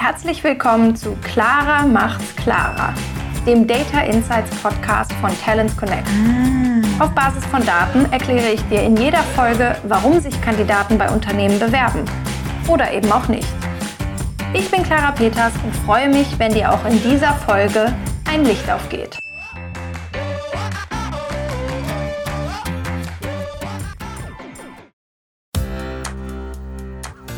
Herzlich willkommen zu Clara macht's klarer, dem Data Insights Podcast von Talents Connect. Ah. Auf Basis von Daten erkläre ich dir in jeder Folge, warum sich Kandidaten bei Unternehmen bewerben oder eben auch nicht. Ich bin Clara Peters und freue mich, wenn dir auch in dieser Folge ein Licht aufgeht.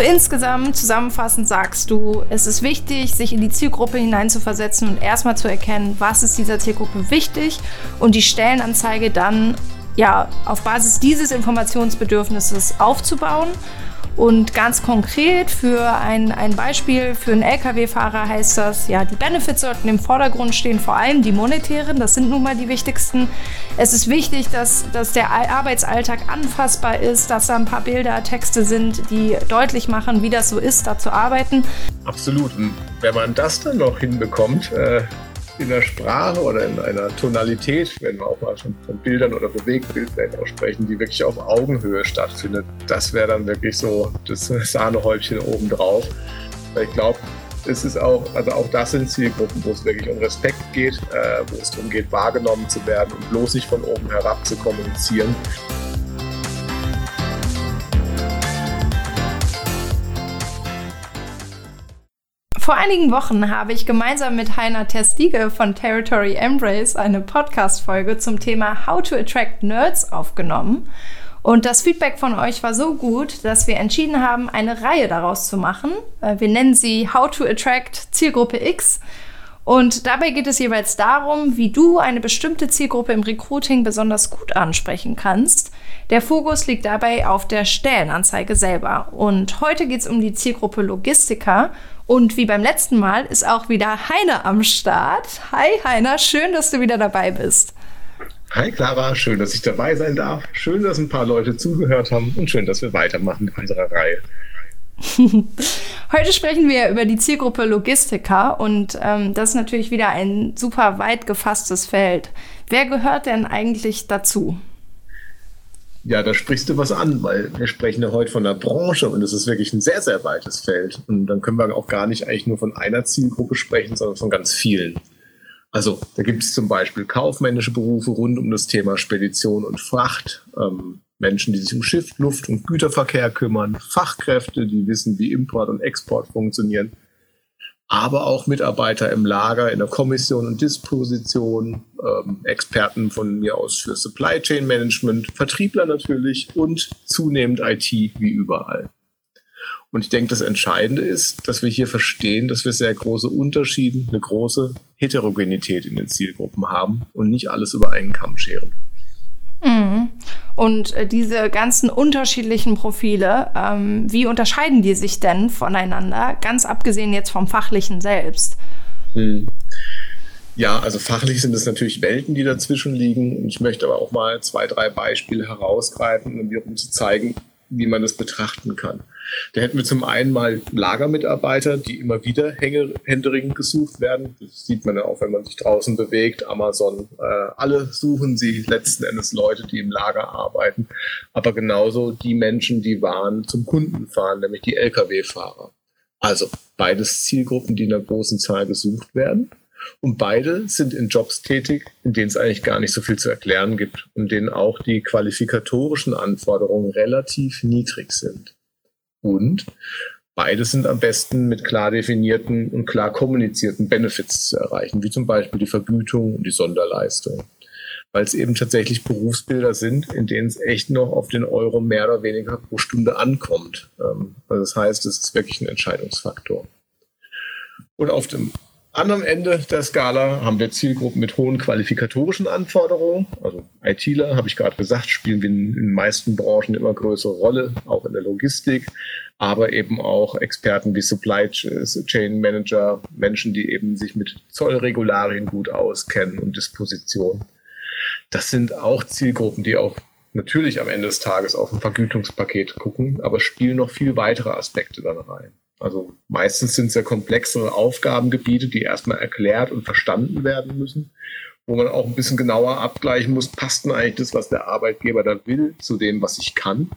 Insgesamt zusammenfassend sagst du, es ist wichtig, sich in die Zielgruppe hineinzuversetzen und erstmal zu erkennen, was ist dieser Zielgruppe wichtig und die Stellenanzeige dann ja auf Basis dieses Informationsbedürfnisses aufzubauen und ganz konkret für ein, ein Beispiel, für einen Lkw-Fahrer heißt das, ja, die Benefits sollten im Vordergrund stehen, vor allem die monetären, das sind nun mal die wichtigsten. Es ist wichtig, dass, dass der Arbeitsalltag anfassbar ist, dass da ein paar Bilder, Texte sind, die deutlich machen, wie das so ist, da zu arbeiten. Absolut. Und wenn man das dann noch hinbekommt, äh in der Sprache oder in einer Tonalität, wenn wir auch mal schon von Bildern oder Bewegtbildern sprechen, die wirklich auf Augenhöhe stattfindet. Das wäre dann wirklich so das Sahnehäubchen obendrauf. Weil ich glaube, es ist auch, also auch das sind Zielgruppen, wo es wirklich um Respekt geht, äh, wo es darum geht, wahrgenommen zu werden und bloß nicht von oben herab zu kommunizieren. Vor einigen Wochen habe ich gemeinsam mit Heiner Testige von Territory Embrace eine Podcast-Folge zum Thema How to Attract Nerds aufgenommen. Und das Feedback von euch war so gut, dass wir entschieden haben, eine Reihe daraus zu machen. Äh, wir nennen sie How to Attract Zielgruppe X. Und dabei geht es jeweils darum, wie du eine bestimmte Zielgruppe im Recruiting besonders gut ansprechen kannst. Der Fokus liegt dabei auf der Stellenanzeige selber. Und heute geht es um die Zielgruppe Logistiker und wie beim letzten Mal ist auch wieder Heiner am Start. Hi Heiner, schön, dass du wieder dabei bist. Hi Clara, schön, dass ich dabei sein darf. Schön, dass ein paar Leute zugehört haben und schön, dass wir weitermachen in unserer Reihe. Heute sprechen wir über die Zielgruppe Logistiker und ähm, das ist natürlich wieder ein super weit gefasstes Feld. Wer gehört denn eigentlich dazu? Ja, da sprichst du was an, weil wir sprechen ja heute von der Branche und es ist wirklich ein sehr, sehr weites Feld. Und dann können wir auch gar nicht eigentlich nur von einer Zielgruppe sprechen, sondern von ganz vielen. Also da gibt es zum Beispiel kaufmännische Berufe rund um das Thema Spedition und Fracht, ähm, Menschen, die sich um Schiff, Luft und Güterverkehr kümmern, Fachkräfte, die wissen, wie Import und Export funktionieren, aber auch Mitarbeiter im Lager, in der Kommission und Disposition, ähm, Experten von mir aus für Supply Chain Management, Vertriebler natürlich und zunehmend IT wie überall. Und ich denke, das Entscheidende ist, dass wir hier verstehen, dass wir sehr große Unterschiede, eine große Heterogenität in den Zielgruppen haben und nicht alles über einen Kamm scheren. Mhm. Und äh, diese ganzen unterschiedlichen Profile, ähm, wie unterscheiden die sich denn voneinander, ganz abgesehen jetzt vom fachlichen selbst? Mhm. Ja, also fachlich sind es natürlich Welten, die dazwischen liegen. Ich möchte aber auch mal zwei, drei Beispiele herausgreifen, um zu zeigen, wie man das betrachten kann. Da hätten wir zum einen mal Lagermitarbeiter, die immer wieder händeringend gesucht werden. Das sieht man ja auch, wenn man sich draußen bewegt. Amazon, äh, alle suchen sie letzten Endes Leute, die im Lager arbeiten. Aber genauso die Menschen, die Waren zum Kunden fahren, nämlich die Lkw-Fahrer. Also beides Zielgruppen, die in einer großen Zahl gesucht werden. Und beide sind in Jobs tätig, in denen es eigentlich gar nicht so viel zu erklären gibt und denen auch die qualifikatorischen Anforderungen relativ niedrig sind. Und beide sind am besten mit klar definierten und klar kommunizierten Benefits zu erreichen, wie zum Beispiel die Vergütung und die Sonderleistung. Weil es eben tatsächlich Berufsbilder sind, in denen es echt noch auf den Euro mehr oder weniger pro Stunde ankommt. Ähm, also das heißt, es ist wirklich ein Entscheidungsfaktor. Und auf dem anderen Ende der Skala haben wir Zielgruppen mit hohen qualifikatorischen Anforderungen. Also ITler, habe ich gerade gesagt, spielen in den meisten Branchen immer größere Rolle, auch in der Logistik, aber eben auch Experten wie Supply Chain Manager, Menschen, die eben sich mit Zollregularien gut auskennen und Disposition. Das sind auch Zielgruppen, die auch natürlich am Ende des Tages auf ein Vergütungspaket gucken, aber spielen noch viel weitere Aspekte dann rein. Also meistens sind es ja komplexere Aufgabengebiete, die erstmal erklärt und verstanden werden müssen, wo man auch ein bisschen genauer abgleichen muss, passt denn eigentlich das, was der Arbeitgeber da will, zu dem, was ich kann.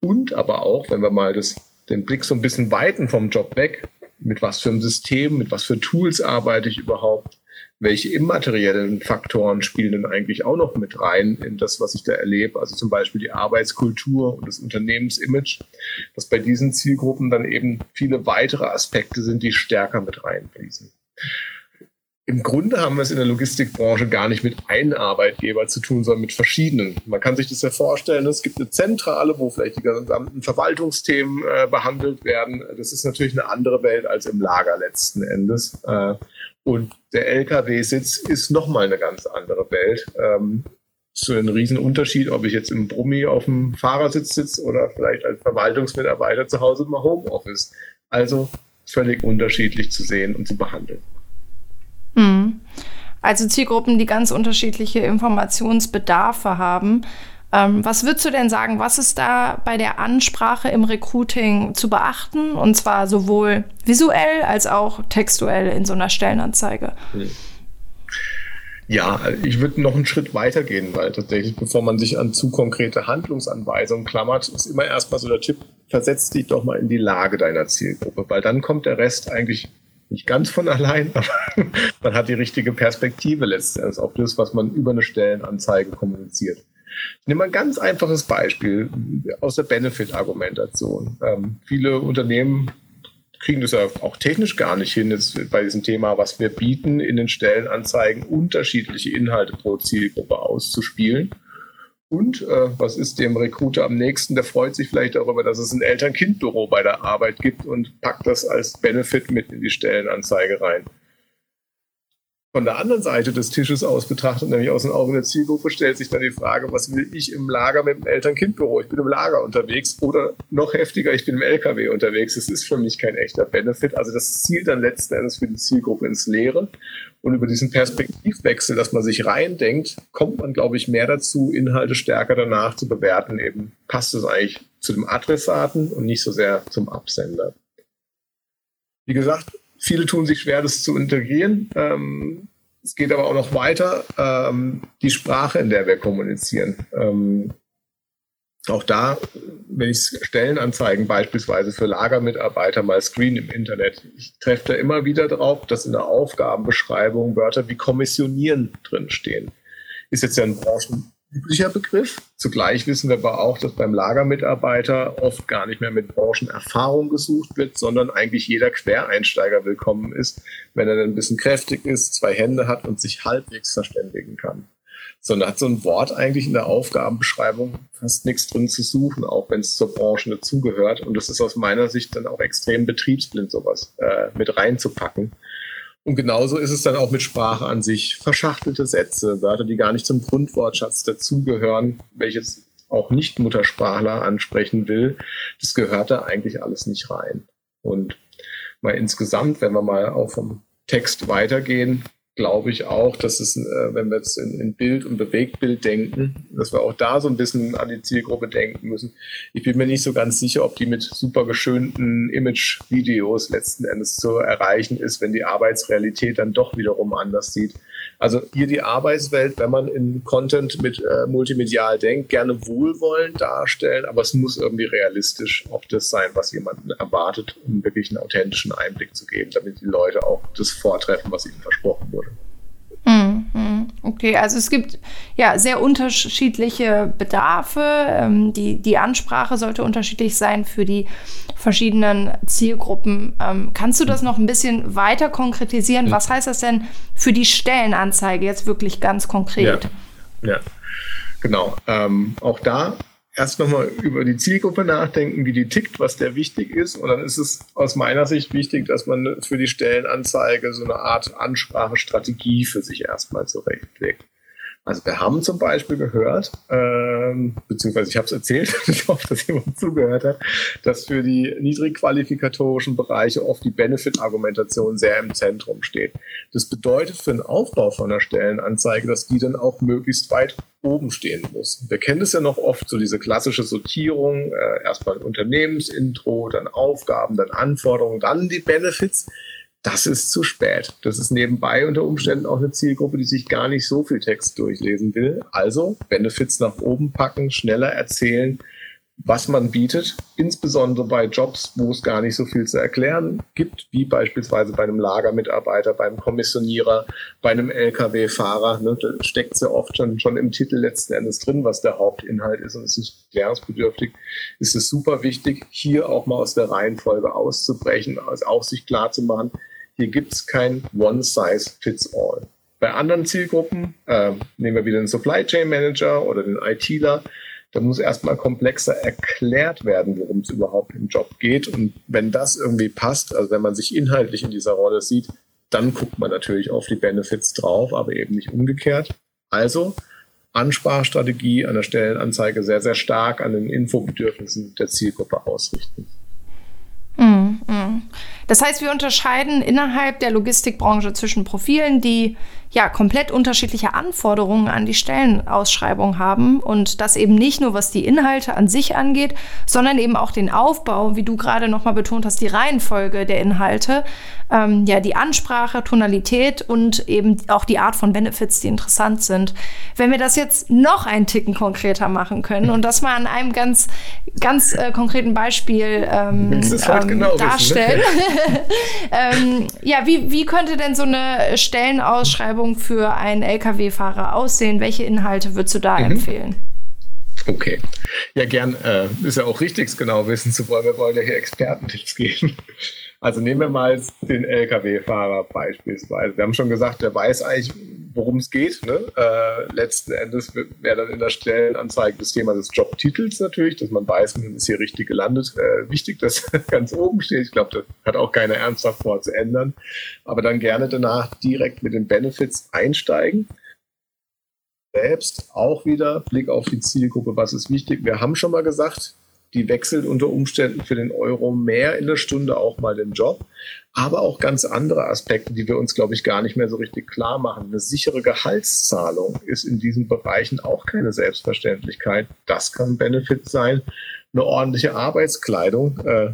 Und aber auch, wenn wir mal das, den Blick so ein bisschen weiten vom Job weg, mit was für einem System, mit was für Tools arbeite ich überhaupt, welche immateriellen Faktoren spielen denn eigentlich auch noch mit rein in das, was ich da erlebe? Also zum Beispiel die Arbeitskultur und das Unternehmensimage, dass bei diesen Zielgruppen dann eben viele weitere Aspekte sind, die stärker mit reinfließen. Im Grunde haben wir es in der Logistikbranche gar nicht mit einem Arbeitgeber zu tun, sondern mit verschiedenen. Man kann sich das ja vorstellen, es gibt eine Zentrale, wo vielleicht die gesamten Verwaltungsthemen äh, behandelt werden. Das ist natürlich eine andere Welt als im Lager letzten Endes. Äh, und der LKW-Sitz ist nochmal eine ganz andere Welt. Ähm, so ein Riesenunterschied, ob ich jetzt im Brummi auf dem Fahrersitz sitze oder vielleicht als Verwaltungsmitarbeiter zu Hause im Homeoffice. Also völlig unterschiedlich zu sehen und zu behandeln. Also Zielgruppen, die ganz unterschiedliche Informationsbedarfe haben. Ähm, was würdest du denn sagen, was ist da bei der Ansprache im Recruiting zu beachten? Und zwar sowohl visuell als auch textuell in so einer Stellenanzeige. Ja, ich würde noch einen Schritt weiter gehen, weil tatsächlich, bevor man sich an zu konkrete Handlungsanweisungen klammert, ist immer erstmal so der Tipp, versetz dich doch mal in die Lage deiner Zielgruppe, weil dann kommt der Rest eigentlich nicht ganz von allein, aber man hat die richtige Perspektive letztendlich auf das, was man über eine Stellenanzeige kommuniziert. Ich nehme mal ein ganz einfaches Beispiel aus der Benefit-Argumentation. Ähm, viele Unternehmen kriegen das ja auch technisch gar nicht hin, jetzt bei diesem Thema, was wir bieten, in den Stellenanzeigen unterschiedliche Inhalte pro Zielgruppe auszuspielen. Und äh, was ist dem Recruiter am nächsten? Der freut sich vielleicht darüber, dass es ein Eltern-Kind-Büro bei der Arbeit gibt und packt das als Benefit mit in die Stellenanzeige rein von der anderen Seite des Tisches aus betrachtet, nämlich aus den Augen der Zielgruppe, stellt sich dann die Frage, was will ich im Lager mit dem Eltern-Kind-Büro? Ich bin im Lager unterwegs oder noch heftiger, ich bin im LKW unterwegs. Das ist für mich kein echter Benefit. Also das zielt dann letzten Endes für die Zielgruppe ins Leere. Und über diesen Perspektivwechsel, dass man sich reindenkt, kommt man, glaube ich, mehr dazu, Inhalte stärker danach zu bewerten. Eben passt es eigentlich zu dem Adressaten und nicht so sehr zum Absender. Wie gesagt, Viele tun sich schwer, das zu integrieren. Ähm, es geht aber auch noch weiter. Ähm, die Sprache, in der wir kommunizieren. Ähm, auch da, wenn ich Stellenanzeigen beispielsweise für Lagermitarbeiter mal screen im Internet, ich treffe da immer wieder drauf, dass in der Aufgabenbeschreibung Wörter wie kommissionieren drinstehen. Ist jetzt ja ein Branchen üblicher Begriff. Zugleich wissen wir aber auch, dass beim Lagermitarbeiter oft gar nicht mehr mit Branchenerfahrung gesucht wird, sondern eigentlich jeder Quereinsteiger willkommen ist, wenn er dann ein bisschen kräftig ist, zwei Hände hat und sich halbwegs verständigen kann. Sondern hat so ein Wort eigentlich in der Aufgabenbeschreibung fast nichts drin zu suchen, auch wenn es zur Branche dazugehört. Und das ist aus meiner Sicht dann auch extrem betriebsblind, sowas äh, mit reinzupacken. Und genauso ist es dann auch mit Sprache an sich. Verschachtelte Sätze, Wörter, die gar nicht zum Grundwortschatz dazugehören, welches auch Nicht-Muttersprachler ansprechen will, das gehört da eigentlich alles nicht rein. Und mal insgesamt, wenn wir mal auch vom Text weitergehen, glaube ich auch, dass es, äh, wenn wir jetzt in, in, Bild und Bewegtbild denken, dass wir auch da so ein bisschen an die Zielgruppe denken müssen. Ich bin mir nicht so ganz sicher, ob die mit super geschönten Image-Videos letzten Endes zu erreichen ist, wenn die Arbeitsrealität dann doch wiederum anders sieht. Also hier die Arbeitswelt, wenn man in Content mit äh, multimedial denkt, gerne wohlwollend darstellen, aber es muss irgendwie realistisch auch das sein, was jemanden erwartet, um wirklich einen authentischen Einblick zu geben, damit die Leute auch das vortreffen, was ihnen versprochen wurde. Okay, also es gibt ja sehr unterschiedliche Bedarfe. Ähm, die, die Ansprache sollte unterschiedlich sein für die verschiedenen Zielgruppen. Ähm, kannst du das noch ein bisschen weiter konkretisieren? Was heißt das denn für die Stellenanzeige jetzt wirklich ganz konkret? Ja, ja. genau. Ähm, auch da erst nochmal über die Zielgruppe nachdenken, wie die tickt, was der wichtig ist. Und dann ist es aus meiner Sicht wichtig, dass man für die Stellenanzeige so eine Art Ansprachestrategie für sich erstmal zurechtlegt. Also wir haben zum Beispiel gehört, ähm, beziehungsweise ich habe es erzählt, ich hoffe, dass jemand zugehört hat, dass für die niedrigqualifikatorischen Bereiche oft die Benefit-Argumentation sehr im Zentrum steht. Das bedeutet für den Aufbau von einer Stellenanzeige, dass die dann auch möglichst weit oben stehen muss. Wir kennen es ja noch oft, so diese klassische Sortierung, äh, erstmal Unternehmensintro, dann Aufgaben, dann Anforderungen, dann die Benefits das ist zu spät. Das ist nebenbei unter Umständen auch eine Zielgruppe, die sich gar nicht so viel Text durchlesen will. Also Benefits nach oben packen, schneller erzählen, was man bietet, insbesondere bei Jobs, wo es gar nicht so viel zu erklären gibt, wie beispielsweise bei einem Lagermitarbeiter, beim Kommissionierer, bei einem Lkw-Fahrer. Ne, da steckt ja oft schon, schon im Titel letzten Endes drin, was der Hauptinhalt ist und es ist klärungsbedürftig. Ist es super wichtig, hier auch mal aus der Reihenfolge auszubrechen, also auch sich klar zu machen, hier gibt es kein One-Size-Fits-All. Bei anderen Zielgruppen, äh, nehmen wir wieder den Supply Chain Manager oder den ITler, da muss erstmal komplexer erklärt werden, worum es überhaupt im Job geht. Und wenn das irgendwie passt, also wenn man sich inhaltlich in dieser Rolle sieht, dann guckt man natürlich auf die Benefits drauf, aber eben nicht umgekehrt. Also Ansprachstrategie an der Stellenanzeige sehr, sehr stark an den Infobedürfnissen der Zielgruppe ausrichten. Mm, mm. Das heißt, wir unterscheiden innerhalb der Logistikbranche zwischen Profilen, die ja komplett unterschiedliche Anforderungen an die Stellenausschreibung haben und das eben nicht nur was die Inhalte an sich angeht, sondern eben auch den Aufbau, wie du gerade noch mal betont hast, die Reihenfolge der Inhalte, ähm, ja die Ansprache, Tonalität und eben auch die Art von Benefits, die interessant sind. Wenn wir das jetzt noch einen Ticken konkreter machen können und das mal an einem ganz ganz äh, konkreten Beispiel ähm, ähm, genau darstellen, ne? ähm, ja wie wie könnte denn so eine Stellenausschreibung für einen Lkw-Fahrer aussehen? Welche Inhalte würdest du da mhm. empfehlen? Okay. Ja, gern. Äh, ist ja auch richtig, genau wissen zu wollen. Wir wollen ja hier Expertentipps geben. Also nehmen wir mal den Lkw-Fahrer beispielsweise. Wir haben schon gesagt, der weiß eigentlich, worum es geht. Ne? Äh, letzten Endes wäre dann in der Stellenanzeige das Thema des Jobtitels natürlich, dass man weiß, man ist hier richtig gelandet. Äh, wichtig, dass ganz oben steht. Ich glaube, das hat auch keiner ernsthaft vor zu ändern. Aber dann gerne danach direkt mit den Benefits einsteigen selbst auch wieder Blick auf die Zielgruppe, was ist wichtig. Wir haben schon mal gesagt, die wechselt unter Umständen für den Euro mehr in der Stunde auch mal den Job, aber auch ganz andere Aspekte, die wir uns, glaube ich, gar nicht mehr so richtig klar machen. Eine sichere Gehaltszahlung ist in diesen Bereichen auch keine Selbstverständlichkeit. Das kann ein Benefit sein. Eine ordentliche Arbeitskleidung. Äh,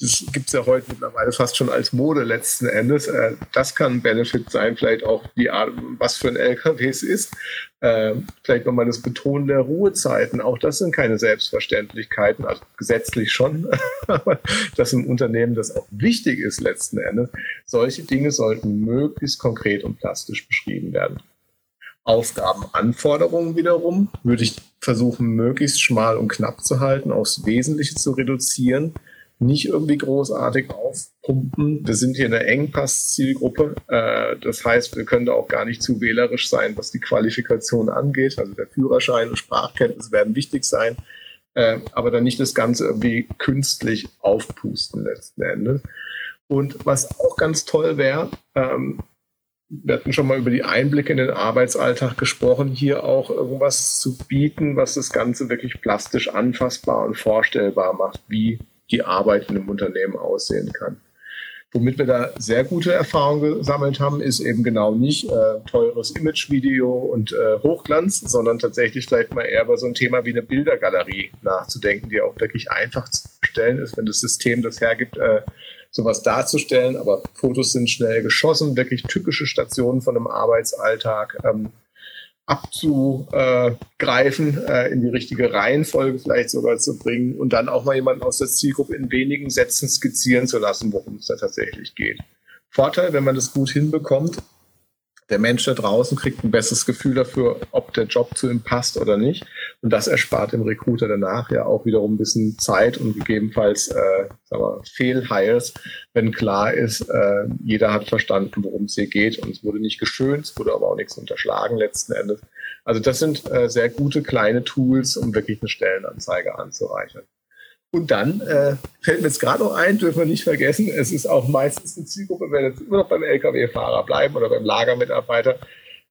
das gibt es ja heute mittlerweile fast schon als Mode letzten Endes. Äh, das kann ein Benefit sein, vielleicht auch die Art, was für ein LKW es ist. Äh, vielleicht nochmal das Betonen der Ruhezeiten. Auch das sind keine Selbstverständlichkeiten, also gesetzlich schon, aber dass im Unternehmen das auch wichtig ist letzten Endes. Solche Dinge sollten möglichst konkret und plastisch beschrieben werden. Aufgabenanforderungen wiederum würde ich versuchen, möglichst schmal und knapp zu halten, aufs Wesentliche zu reduzieren nicht irgendwie großartig aufpumpen. Wir sind hier eine Engpass-Zielgruppe. Äh, das heißt, wir können da auch gar nicht zu wählerisch sein, was die Qualifikation angeht. Also der Führerschein und Sprachkenntnis werden wichtig sein, äh, aber dann nicht das Ganze irgendwie künstlich aufpusten letzten Endes. Und was auch ganz toll wäre, ähm, wir hatten schon mal über die Einblicke in den Arbeitsalltag gesprochen, hier auch irgendwas zu bieten, was das Ganze wirklich plastisch anfassbar und vorstellbar macht, wie die Arbeit in einem Unternehmen aussehen kann. Womit wir da sehr gute Erfahrungen gesammelt haben, ist eben genau nicht äh, teures Imagevideo und äh, Hochglanz, sondern tatsächlich vielleicht mal eher über so ein Thema wie eine Bildergalerie nachzudenken, die auch wirklich einfach zu stellen ist, wenn das System das hergibt, äh, sowas darzustellen. Aber Fotos sind schnell geschossen, wirklich typische Stationen von einem Arbeitsalltag. Ähm, abzugreifen, äh, in die richtige Reihenfolge vielleicht sogar zu bringen und dann auch mal jemanden aus der Zielgruppe in wenigen Sätzen skizzieren zu lassen, worum es da tatsächlich geht. Vorteil, wenn man das gut hinbekommt, der Mensch da draußen kriegt ein besseres Gefühl dafür, ob der Job zu ihm passt oder nicht. Und das erspart dem Recruiter danach ja auch wiederum ein bisschen Zeit und gegebenenfalls äh, Fehlhires, wenn klar ist, äh, jeder hat verstanden, worum es hier geht. Und es wurde nicht geschönt, es wurde aber auch nichts unterschlagen letzten Endes. Also das sind äh, sehr gute kleine Tools, um wirklich eine Stellenanzeige anzureichern. Und dann äh, fällt mir jetzt gerade noch ein, dürfen wir nicht vergessen, es ist auch meistens eine Zielgruppe, wenn wir jetzt immer noch beim Lkw-Fahrer bleiben oder beim Lagermitarbeiter,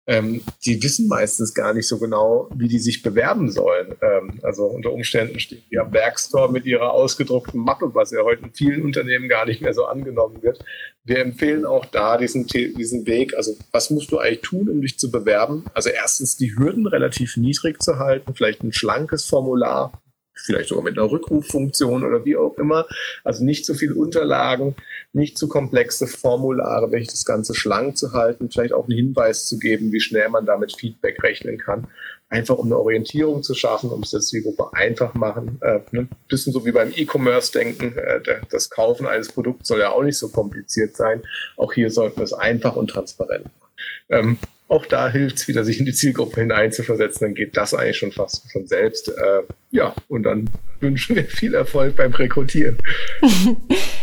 ähm, die wissen meistens gar nicht so genau, wie die sich bewerben sollen. Ähm, also unter Umständen stehen die am Werkstore mit ihrer ausgedruckten Mappe, was ja heute in vielen Unternehmen gar nicht mehr so angenommen wird. Wir empfehlen auch da diesen, diesen Weg. Also was musst du eigentlich tun, um dich zu bewerben? Also erstens die Hürden relativ niedrig zu halten, vielleicht ein schlankes Formular, vielleicht sogar mit einer Rückruffunktion oder wie auch immer. Also nicht zu viel Unterlagen, nicht zu komplexe Formulare, welches das Ganze schlank zu halten, vielleicht auch einen Hinweis zu geben, wie schnell man damit Feedback rechnen kann. einfach um eine Orientierung zu schaffen, um es der Zielgruppe einfach machen. Äh, ne? Bisschen so wie beim E-Commerce-Denken, äh, das Kaufen eines Produkts soll ja auch nicht so kompliziert sein. Auch hier sollten wir es einfach und transparent machen. Ähm, auch da hilft es wieder, sich in die Zielgruppe hineinzuversetzen. Dann geht das eigentlich schon fast von selbst. Äh, ja, und dann wünschen wir viel Erfolg beim Rekrutieren.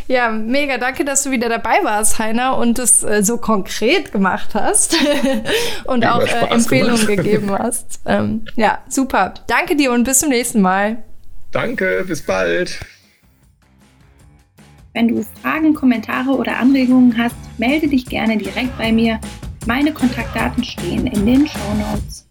ja, mega. Danke, dass du wieder dabei warst, Heiner, und es äh, so konkret gemacht hast und auch äh, Empfehlungen gemacht. gegeben hast. Ähm, ja, super. Danke dir und bis zum nächsten Mal. Danke, bis bald. Wenn du Fragen, Kommentare oder Anregungen hast, melde dich gerne direkt bei mir meine Kontaktdaten stehen in den Show Notes.